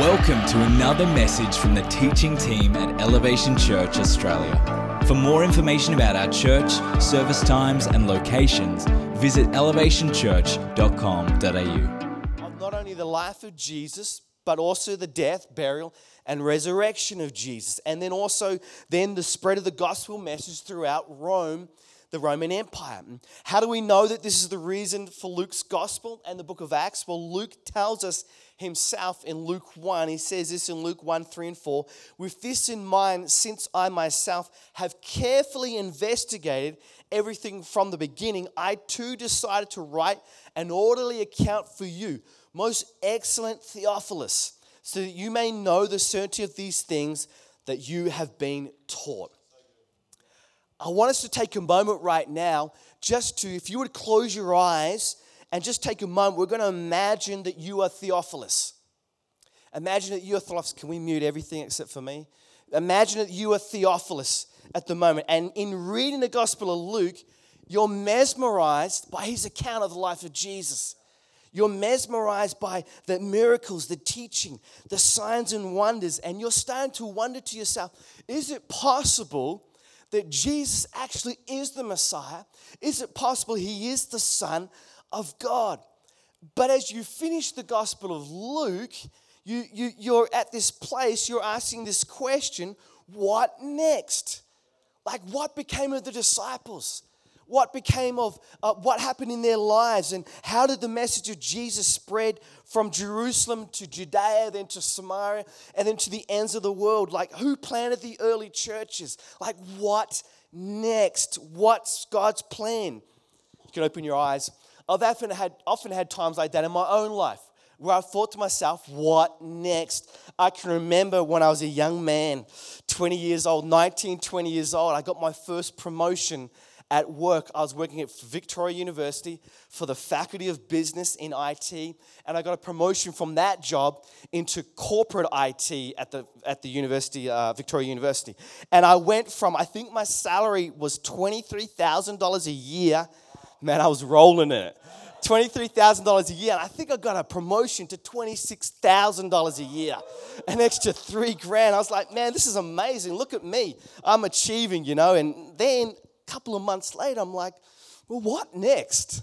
Welcome to another message from the teaching team at Elevation Church Australia. For more information about our church, service times, and locations, visit elevationchurch.com.au. not only the life of Jesus, but also the death, burial, and resurrection of Jesus. And then also then the spread of the gospel message throughout Rome, the Roman Empire. How do we know that this is the reason for Luke's gospel and the book of Acts? Well, Luke tells us himself in Luke 1. He says this in Luke 1, 3 and 4. With this in mind, since I myself have carefully investigated everything from the beginning, I too decided to write an orderly account for you, most excellent Theophilus, so that you may know the certainty of these things that you have been taught. I want us to take a moment right now just to, if you would close your eyes and just take a moment, we're going to imagine that you are Theophilus. Imagine that you are Theophilus. Can we mute everything except for me? Imagine that you are Theophilus at the moment. And in reading the Gospel of Luke, you're mesmerized by his account of the life of Jesus. You're mesmerized by the miracles, the teaching, the signs and wonders, and you're starting to wonder to yourself is it possible that Jesus actually is the Messiah? Is it possible he is the Son of God? But as you finish the Gospel of Luke, you, you, you're at this place, you're asking this question what next? Like, what became of the disciples? What became of uh, what happened in their lives? And how did the message of Jesus spread from Jerusalem to Judea, then to Samaria, and then to the ends of the world? Like, who planted the early churches? Like, what next? What's God's plan? You can open your eyes. I've often had, often had times like that in my own life where I thought to myself, what next? I can remember when I was a young man, 20 years old, 19, 20 years old, I got my first promotion at work. I was working at Victoria University for the Faculty of Business in IT, and I got a promotion from that job into corporate IT at the, at the university, uh, Victoria University. And I went from, I think my salary was $23,000 a year. Man, I was rolling in it. $23,000 a year. And I think I got a promotion to $26,000 a year, an extra three grand. I was like, man, this is amazing. Look at me. I'm achieving, you know. And then couple of months later, I'm like, well, what next?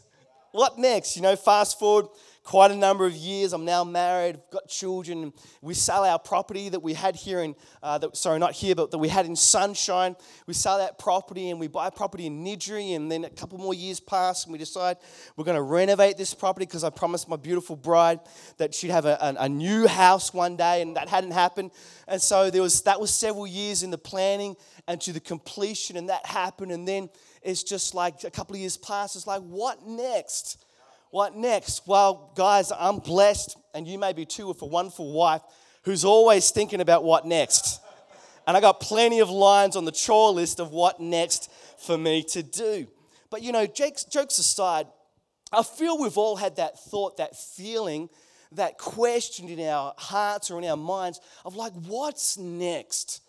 What next? You know, fast forward quite a number of years. I'm now married, got children. We sell our property that we had here in, uh, that, sorry, not here, but that we had in Sunshine. We sell that property and we buy property in Niddrie. And then a couple more years pass and we decide we're going to renovate this property because I promised my beautiful bride that she'd have a, a, a new house one day, and that hadn't happened. And so there was that was several years in the planning and to the completion, and that happened. And then it's just like a couple of years pass. It's like, what next? What next? Well, guys, I'm blessed, and you may be too, with a wonderful wife who's always thinking about what next. And I got plenty of lines on the chore list of what next for me to do. But you know, jokes, jokes aside, I feel we've all had that thought, that feeling, that question in our hearts or in our minds of like, what's next?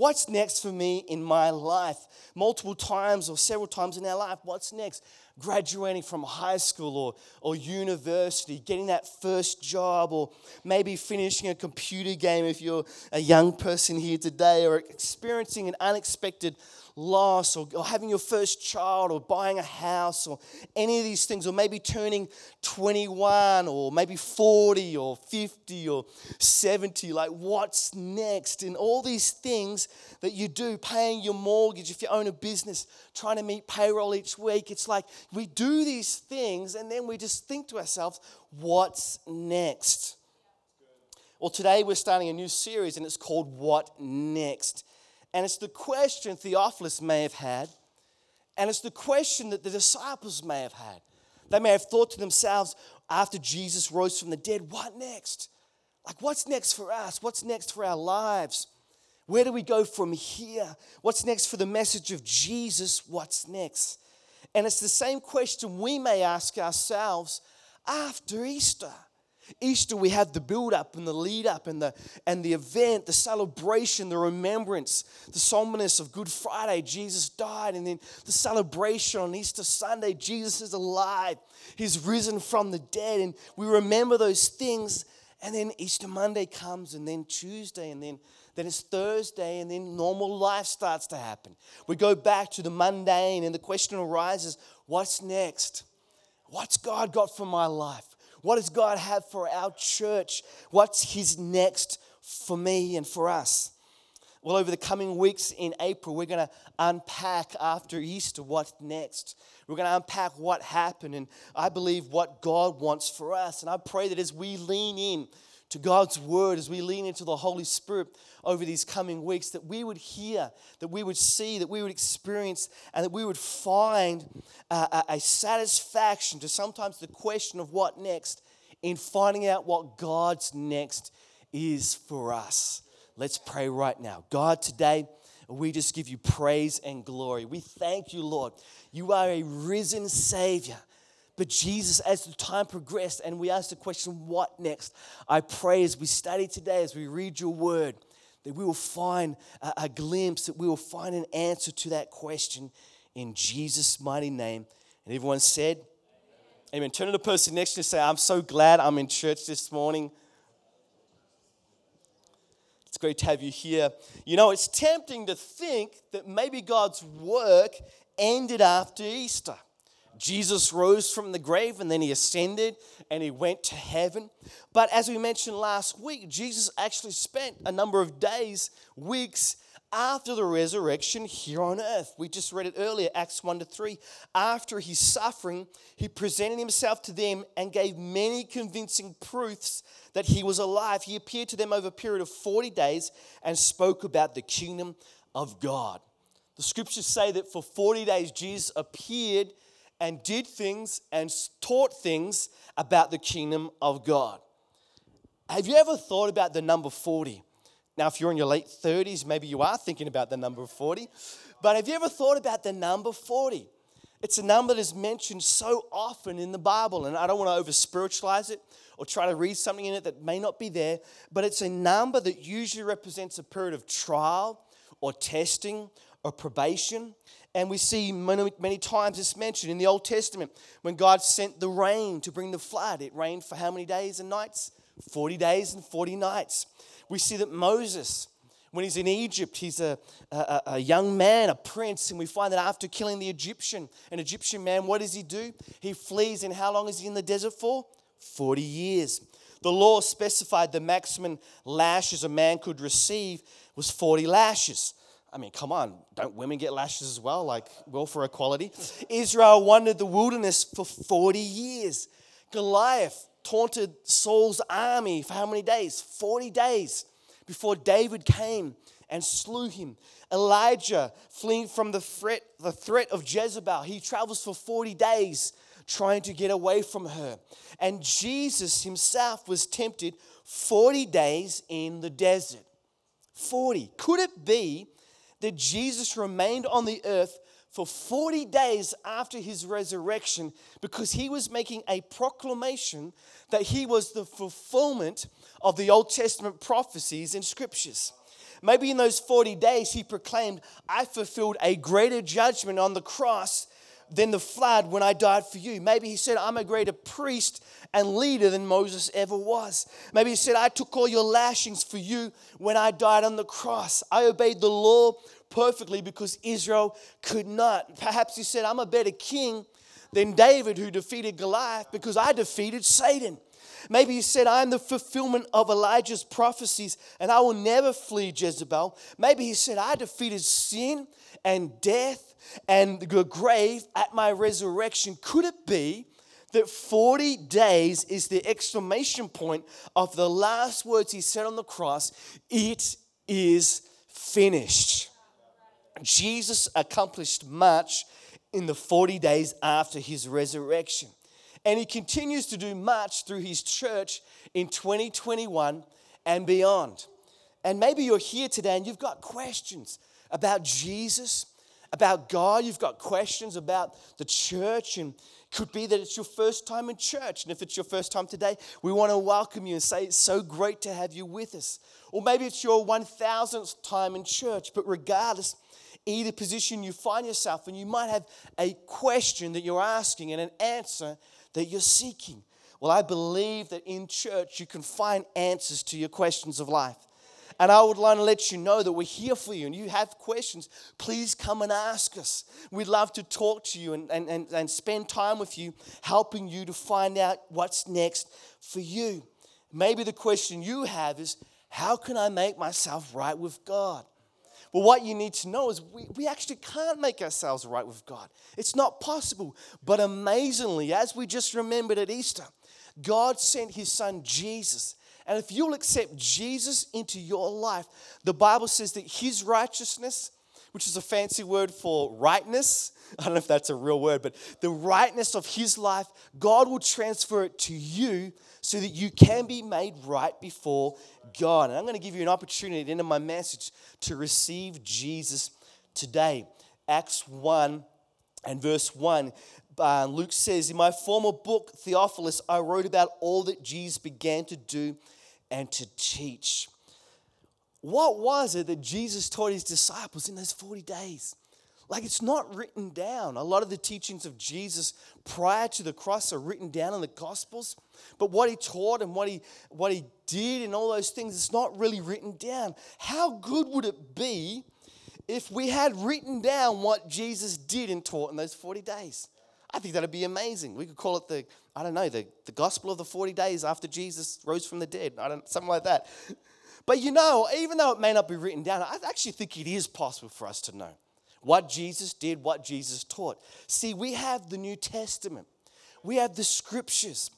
What's next for me in my life? Multiple times or several times in our life, what's next? Graduating from high school or, or university, getting that first job, or maybe finishing a computer game if you're a young person here today, or experiencing an unexpected loss, or, or having your first child, or buying a house, or any of these things, or maybe turning 21, or maybe 40, or 50, or 70. Like, what's next? And all these things that you do, paying your mortgage, if you own a business, trying to meet payroll each week. It's like we do these things, and then we just think to ourselves, what's next? Well, today we're starting a new series, and it's called What Next? And it's the question Theophilus may have had, and it's the question that the disciples may have had. They may have thought to themselves after Jesus rose from the dead, what next? Like, what's next for us? What's next for our lives? Where do we go from here? What's next for the message of Jesus? What's next? And it's the same question we may ask ourselves after Easter. Easter, we have the build up and the lead up and the, and the event, the celebration, the remembrance, the solemnness of Good Friday, Jesus died, and then the celebration on Easter Sunday, Jesus is alive. He's risen from the dead, and we remember those things. And then Easter Monday comes, and then Tuesday, and then, then it's Thursday, and then normal life starts to happen. We go back to the mundane, and the question arises what's next? What's God got for my life? What does God have for our church? What's His next for me and for us? Well, over the coming weeks in April, we're going to unpack after Easter what's next. We're going to unpack what happened and I believe what God wants for us. And I pray that as we lean in to God's word, as we lean into the Holy Spirit over these coming weeks, that we would hear, that we would see, that we would experience, and that we would find a, a satisfaction to sometimes the question of what next in finding out what God's next is for us. Let's pray right now. God, today, we just give you praise and glory. We thank you, Lord. You are a risen Savior. But Jesus, as the time progressed and we asked the question, what next? I pray as we study today, as we read your word, that we will find a, a glimpse, that we will find an answer to that question in Jesus' mighty name. And everyone said, Amen. Amen. Turn to the person next to you and say, I'm so glad I'm in church this morning. It's great to have you here. You know, it's tempting to think that maybe God's work ended after Easter. Jesus rose from the grave and then he ascended and he went to heaven. But as we mentioned last week, Jesus actually spent a number of days, weeks after the resurrection here on earth. We just read it earlier, Acts 1 to 3. After his suffering, he presented himself to them and gave many convincing proofs that he was alive. He appeared to them over a period of 40 days and spoke about the kingdom of God. The scriptures say that for 40 days, Jesus appeared and did things and taught things about the kingdom of God. Have you ever thought about the number 40? Now, if you're in your late 30s, maybe you are thinking about the number 40. But have you ever thought about the number 40? It's a number that is mentioned so often in the Bible, and I don't want to over spiritualize it or try to read something in it that may not be there, but it's a number that usually represents a period of trial or testing or probation. And we see many, many times it's mentioned in the Old Testament when God sent the rain to bring the flood. It rained for how many days and nights? 40 days and 40 nights. We see that Moses, when he's in Egypt, he's a, a, a, young man, a prince, and we find that after killing the Egyptian, an Egyptian man, what does he do? He flees, and how long is he in the desert for? 40 years. The law specified the maximum lashes a man could receive was 40 lashes. I mean, come on, don't women get lashes as well? Like, will for equality. Israel wandered the wilderness for 40 years. Goliath taunted Saul's army for how many days? 40 days before David came and slew him. Elijah fleeing from the threat, the threat of Jezebel. He travels for 40 days trying to get away from her. And Jesus himself was tempted 40 days in the desert. 40. Could it be that Jesus remained on the earth for 40 days after his resurrection because he was making a proclamation that he was the fulfillment of the Old Testament prophecies and scriptures. Maybe in those 40 days, he proclaimed, I fulfilled a greater judgment on the cross than the flood when I died for you. Maybe he said, I'm a greater priest and leader than Moses ever was. Maybe he said, I took all your lashings for you when I died on the cross. I obeyed the law perfectly because Israel could not. Perhaps he said, I'm a better king than David who defeated Goliath because I defeated Satan. Maybe he said, I am the fulfillment of Elijah's prophecies and I will never flee Jezebel. Maybe he said, I defeated sin and death and the grave at my resurrection. Could it be that 40 days is the exclamation point of the last words he said on the cross? It is finished. Jesus accomplished much in the 40 days after his resurrection. And he continues to do much through his church in 2021 and beyond. And maybe you're here today and you've got questions about Jesus, about God, you've got questions about the church, and could be that it's your first time in church. And if it's your first time today, we want to welcome you and say it's so great to have you with us. Or maybe it's your 1000th time in church, but regardless, either position you find yourself in, you might have a question that you're asking and an answer that you're seeking. Well, I believe that in church you can find answers to your questions of life. And I would like to let you know that we're here for you and you have questions, please come and ask us. We'd love to talk to you and, and, and, and spend time with you, helping you to find out what's next for you. Maybe the question you have is, how can I make myself right with God? Well, what you need to know is we, we actually can't make ourselves right with God. It's not possible. But amazingly, as we just remembered at Easter, God sent his son Jesus and if you'll accept Jesus into your life, the Bible says that his righteousness, which is a fancy word for rightness, I don't know if that's a real word, but the rightness of his life, God will transfer it to you so that you can be made right before God. And I'm going to give you an opportunity at the end of my message to receive Jesus today. Acts 1 and verse 1 uh, Luke says, In my former book, Theophilus, I wrote about all that Jesus began to do and to teach. What was it that Jesus taught his disciples in those 40 days? Like it's not written down. A lot of the teachings of Jesus prior to the cross are written down in the Gospels, but what he taught and what he what he did and all those things, it's not really written down. How good would it be if we had written down what Jesus did and taught in those 40 days? I think that'd be amazing. We could call it the, I don't know, the, the gospel of the 40 days after Jesus rose from the dead. I don't something like that. But you know, even though it may not be written down, I actually think it is possible for us to know what Jesus did, what Jesus taught. See, we have the New Testament. We have the scriptures.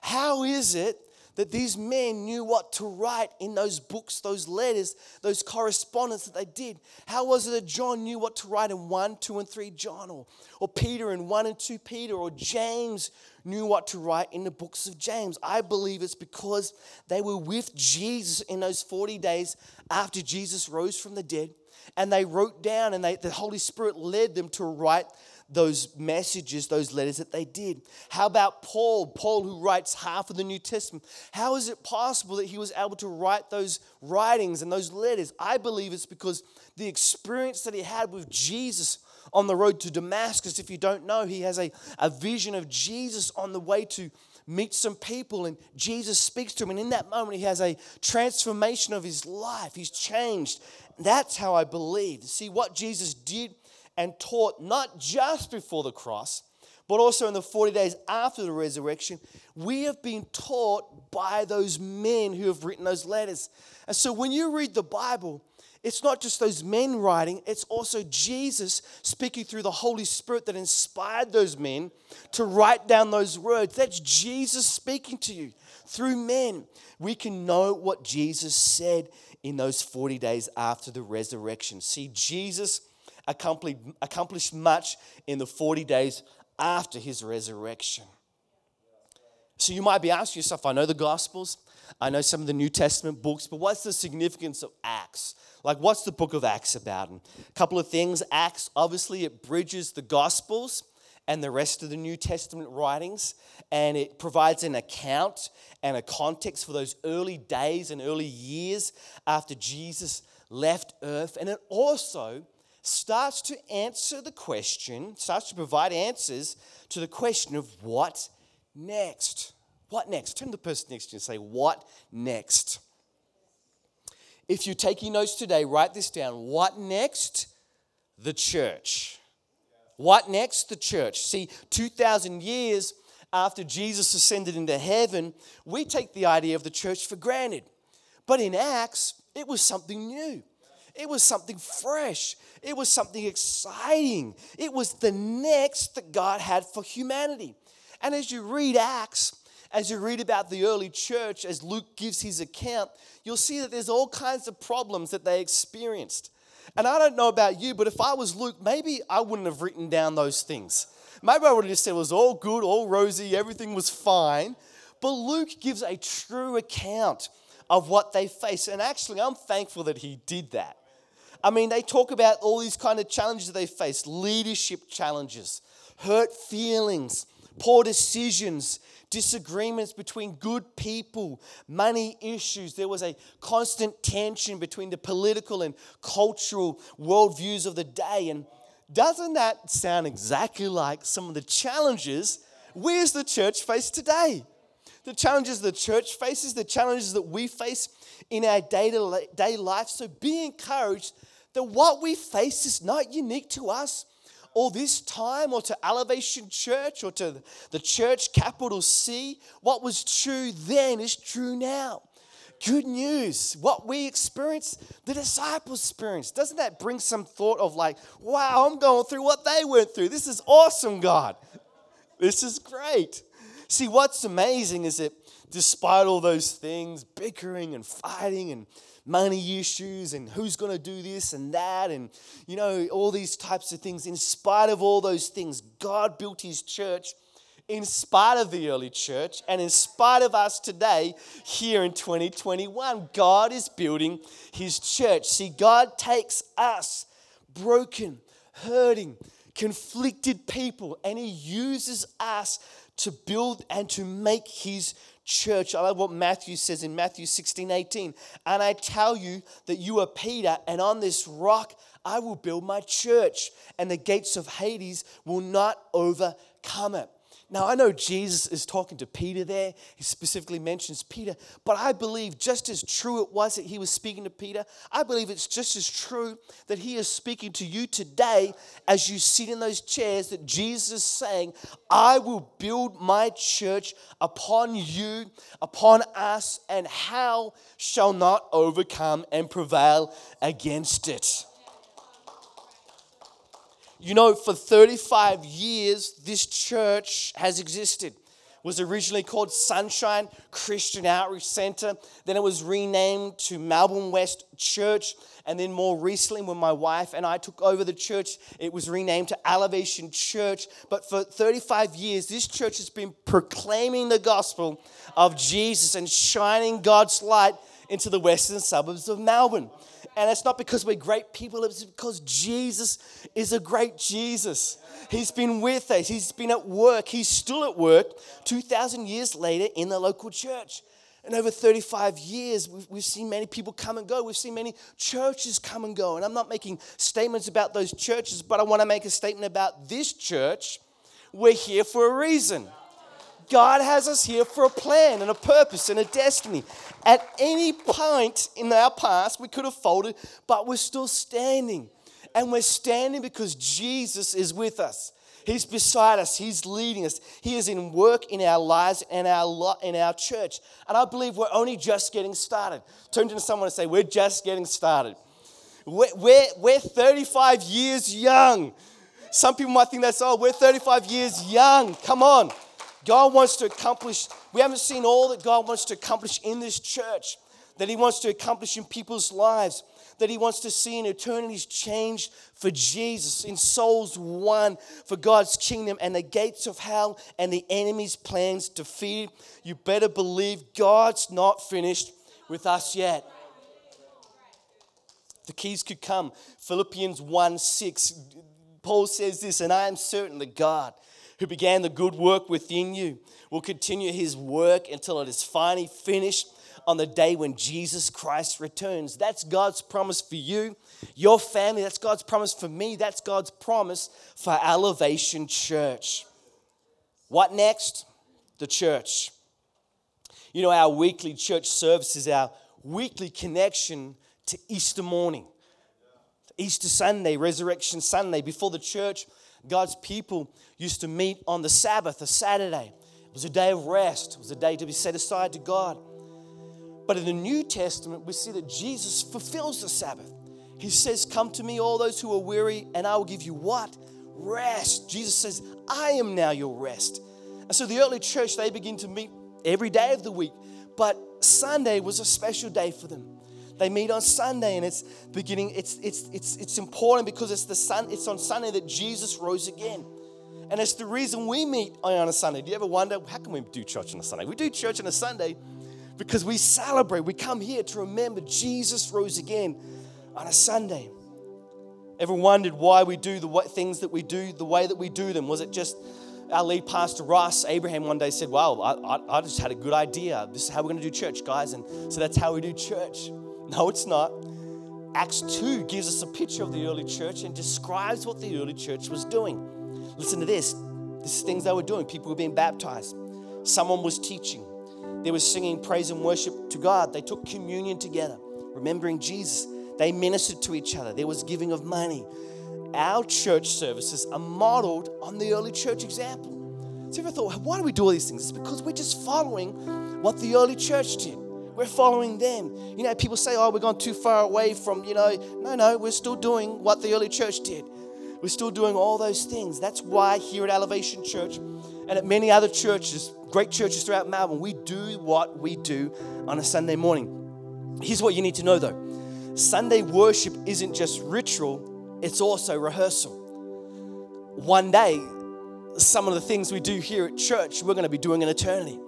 How is it that these men knew what to write in those books, those letters, those correspondence that they did. How was it that John knew what to write in 1, 2, and 3 John, or, or Peter in 1 and 2 Peter, or James knew what to write in the books of James? I believe it's because they were with Jesus in those 40 days after Jesus rose from the dead, and they wrote down, and they, the Holy Spirit led them to write those messages, those letters that they did. How about Paul? Paul, who writes half of the New Testament. How is it possible that he was able to write those writings and those letters? I believe it's because the experience that he had with Jesus on the road to Damascus. If you don't know, he has a, a vision of Jesus on the way to meet some people, and Jesus speaks to him. And in that moment, he has a transformation of his life. He's changed. That's how I believe. See, what Jesus did and taught not just before the cross, but also in the 40 days after the resurrection, we have been taught by those men who have written those letters. And so when you read the Bible, it's not just those men writing, it's also Jesus speaking through the Holy Spirit that inspired those men to write down those words. That's Jesus speaking to you through men. We can know what Jesus said in those 40 days after the resurrection. See, Jesus accomplished much in the 40 days after his resurrection. So you might be asking yourself, I know the Gospels, I know some of the New Testament books, but what's the significance of Acts? Like, what's the book of Acts about? And a couple of things. Acts, obviously, it bridges the Gospels and the rest of the New Testament writings, and it provides an account and a context for those early days and early years after Jesus left earth. And it also starts to answer the question, starts to provide answers to the question of what next? What next? Turn to the person next to you and say, What next? If you're taking notes today, write this down. What next? The church. What next? The church. See, 2,000 years after Jesus ascended into heaven, we take the idea of the church for granted. But in Acts, it was something new. It was something fresh. It was something exciting. It was the next that God had for humanity. And as you read Acts, as you read about the early church, as Luke gives his account, you'll see that there's all kinds of problems that they experienced. And I don't know about you, but if I was Luke, maybe I wouldn't have written down those things. Maybe I would have just said it was all good, all rosy, everything was fine. But Luke gives a true account of what they face. And actually, I'm thankful that he did that. I mean, they talk about all these kind of challenges that they face leadership challenges, hurt feelings, poor decisions, disagreements between good people, money issues. There was a constant tension between the political and cultural worldviews of the day. And doesn't that sound exactly like some of the challenges we as the church face today? the challenges the church faces, the challenges that we face in our day to day life. So be encouraged that what we face is not unique to us or this time or to Elevation Church or to the church capital C. What was true then is true now. Good news. What we experienced, the disciples experienced. Doesn't that bring some thought of like, wow, I'm going through what they went through? This is awesome, God. This is great. See, what's amazing is that despite all those things, bickering and fighting and money issues and who's going to do this and that and you know all these types of things. In spite of all those things god built his church in spite of the early church and in spite of us today here in 2021 god is building his church. See god takes us broken hurting conflicted people and he uses us to build and to make his church. I love what Matthew says in Matthew 16 18. And I tell you that you are Peter, and on this rock I will build my church, and the gates of Hades will not overcome it. Now, I know Jesus is talking to Peter there. He specifically mentions Peter, but I believe just as true it was that he was speaking to Peter, I believe it's just as true that he is speaking to you today as you sit in those chairs that Jesus is saying, I will build my church upon you, upon us, and hell shall not overcome and prevail against it. You know, for 35 years, this church has existed. It was originally called Sunshine Christian Outreach Center. Then it was renamed to Melbourne West Church. And then more recently, when my wife and I took over the church, it was renamed to Elevation Church. But for 35 years, this church has been proclaiming the gospel of Jesus and shining God's light into the western suburbs of Melbourne. And it's not because we're great people, it's because Jesus is a great Jesus. He's been with us, He's been at work, He's still at work 2,000 years later in the local church. And over 35 years, we've, seen many people come and go. We've seen many churches come and go. And I'm not making statements about those churches, but I want to make a statement about this church. We're here for a reason. God has us here for a plan and a purpose and a destiny. At any point in our past, we could have folded, but we're still standing. And we're standing because Jesus is with us. He's beside us. He's leading us. He is in work in our lives and our lot in our church. And I believe we're only just getting started. Turn to someone and say, "We're just getting started." We're, we're, we're 35 years young. Some people might think that's oh, we're 35 years young. Come on. God wants to accomplish, we haven't seen all that God wants to accomplish in this church, that He wants to accomplish in people's lives, that He wants to see in eternity's changed for Jesus, in souls won for God's kingdom, and the gates of hell and the enemy's plans defeated. You better believe God's not finished with us yet. The keys could come. Philippians 1 6. Paul says this, and I am certain that God who began the good work within you will continue his work until it is finally finished on the day when Jesus Christ returns. That's God's promise for you, your family. That's God's promise for me. That's God's promise for Elevation Church. What next? The church. You know, our weekly church service is our weekly connection to Easter morning. Easter Sunday, Resurrection Sunday, before the church God's people used to meet on the Sabbath, a Saturday. It was a day of rest, it was a day to be set aside to God. But in the New Testament, we see that Jesus fulfills the Sabbath. He says, Come to me, all those who are weary, and I will give you what? Rest. Jesus says, I am now your rest. And so the early church, they begin to meet every day of the week. But Sunday was a special day for them. They meet on Sunday, and it's beginning. It's it's it's it's important because it's the sun. It's on Sunday that Jesus rose again, and it's the reason we meet on a Sunday. Do you ever wonder how can we do church on a Sunday? We do church on a Sunday because we celebrate. We come here to remember Jesus rose again on a Sunday. Ever wondered why we do the things that we do the way that we do them? Was it just our lead pastor Ross Abraham one day said, "Wow, I, I, I just had a good idea. This is how we're going to do church, guys." And so that's how we do church. No, it's not. Acts 2 gives us a picture of the early church and describes what the early church was doing. Listen to this. This is things they were doing. People were being baptized. Someone was teaching. They were singing praise and worship to God. They took communion together, remembering Jesus. They ministered to each other. There was giving of money. Our church services are modeled on the early church example. So, ever thought, why do we do all these things? It's because we're just following what the early church did. We're following them. You know, people say, oh, we're gone too far away from, you know, no, no, we're still doing what the early church did. We're still doing all those things. That's why here at Elevation Church and at many other churches, great churches throughout Melbourne, we do what we do on a Sunday morning. Here's what you need to know though Sunday worship isn't just ritual, it's also rehearsal. One day, some of the things we do here at church, we're going to be doing in eternity.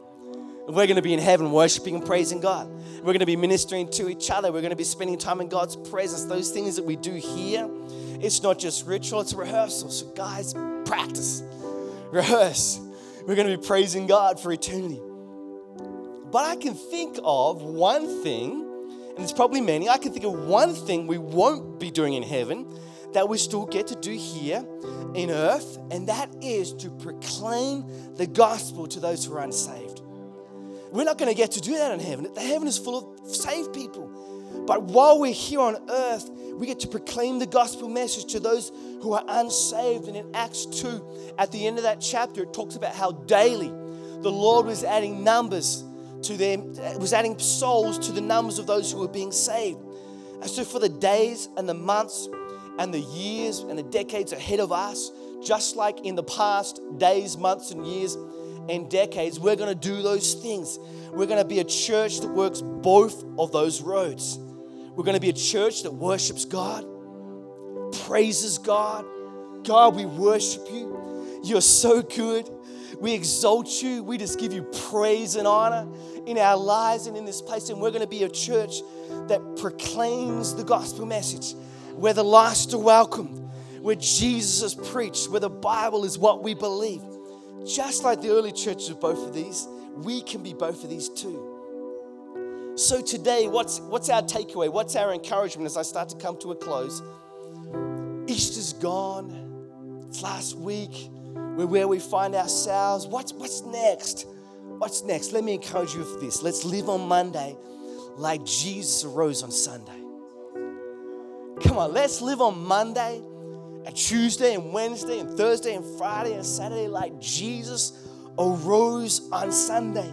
We're going to be in heaven worshiping and praising God. We're going to be ministering to each other. We're going to be spending time in God's presence. Those things that we do here, it's not just ritual, it's a rehearsal. So, guys, practice, rehearse. We're going to be praising God for eternity. But I can think of one thing, and there's probably many, I can think of one thing we won't be doing in heaven that we still get to do here in earth, and that is to proclaim the gospel to those who are unsaved. We're not going to get to do that in heaven. The heaven is full of saved people. But while we're here on earth, we get to proclaim the gospel message to those who are unsaved. And in Acts 2, at the end of that chapter, it talks about how daily the Lord was adding numbers to them, was adding souls to the numbers of those who were being saved. And so for the days and the months and the years and the decades ahead of us, just like in the past days, months, and years and decades, we're going to do those things. We're going to be a church that works both of those roads. We're going to be a church that worships God, praises God. God, we worship you. You're so good. We exalt you. We just give you praise and honor in our lives and in this place. And we're going to be a church that proclaims the gospel message where the lost are welcomed, where Jesus is preached, where the Bible is what we believe. Just like the early churches of both of these, we can be both of these too. So today, what's, what's our takeaway? What's our encouragement as I start to come to a close? Easter's gone. It's last week. We're where we find ourselves. What's, what's next? What's next? Let me encourage you with this. Let's live on Monday like Jesus arose on Sunday. Come on, let's live on Monday and Tuesday and Wednesday and Thursday and Friday and Saturday like Jesus arose on Sunday.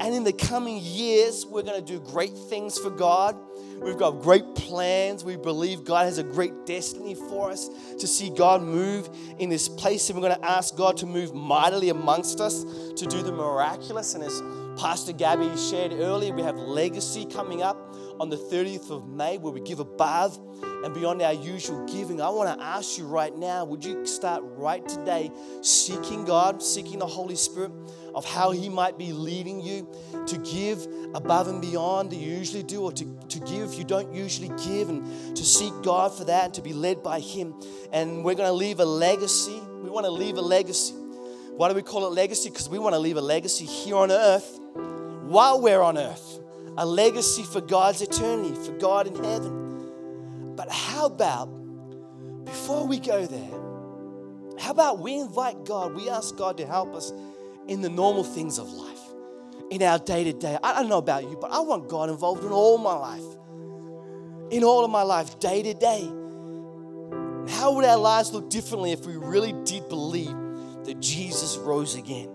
And in the coming years, we're going to do great things for God. We've got great plans. We believe God has a great destiny for us to see God move in this place. And we're going to ask God to move mightily amongst us to do the miraculous. And as Pastor Gabby shared earlier, we have legacy coming up on the 30th of May where we give a bath and beyond our usual giving. I want to ask you right now would you start right today seeking God, seeking the Holy Spirit of how He might be leading you to give above and beyond that you usually do, or to, to give if you don't usually give, and to seek God for that and to be led by Him. And we're going to leave a legacy. We want to leave a legacy. Why do we call it legacy? Because we want to leave a legacy here on earth while we're on earth. A legacy for God's eternity, for God in heaven. But how about, before we go there, how about we invite God, we ask God to help us in the normal things of life, in our day to day. I don't know about you, but I want God involved in all my life, in all of my life, day to day. How would our lives look differently if we really did believe that Jesus rose again?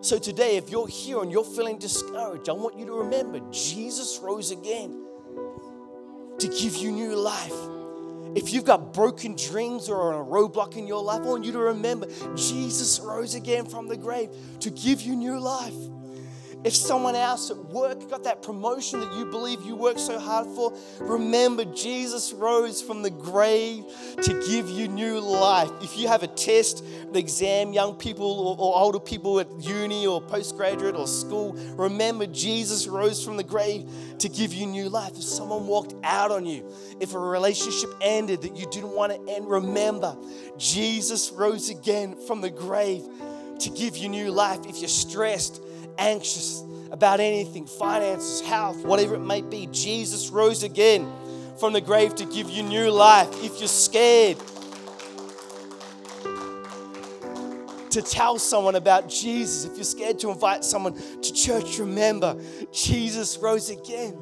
So today, if you're here and you're feeling discouraged, I want you to remember Jesus rose again to give you new life. If you've got broken dreams or a roadblock in your life, I want you to remember Jesus rose again from the grave to give you new life. If someone else at work got that promotion that you believe you worked so hard for, remember Jesus rose from the grave to give you new life. If you have a test, an exam, young people or, or older people at uni or postgraduate or school, remember Jesus rose from the grave to give you new life. If someone walked out on you, if a relationship ended that you didn't want to end, remember Jesus rose again from the grave to give you new life. If you're stressed, anxious about anything finances, health, whatever it may be. Jesus rose again from the grave to give you new life. If you're scared, to tell someone about Jesus, if you're scared to invite someone to church, remember Jesus rose again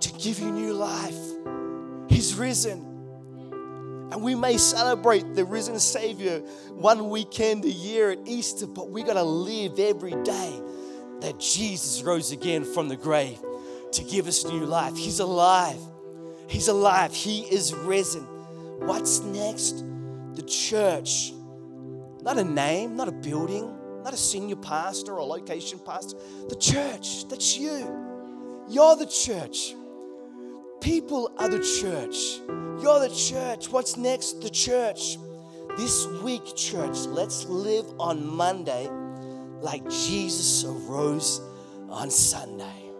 to give you new life. He's risen. And we may celebrate the risen Savior one weekend a year at Easter, but we got to live every day that Jesus rose again from the grave to give us new life. He's alive. He's alive. He is risen. What's next? The church. Not a name, not a building, not a senior pastor or location pastor. The church. That's you. You're the church. People are the church. You're the church. What's next? The church. This week, church, let's live on Monday like Jesus arose on Sunday.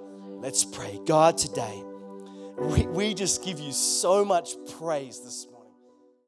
Let's pray. God, today, we, we just give you so much praise this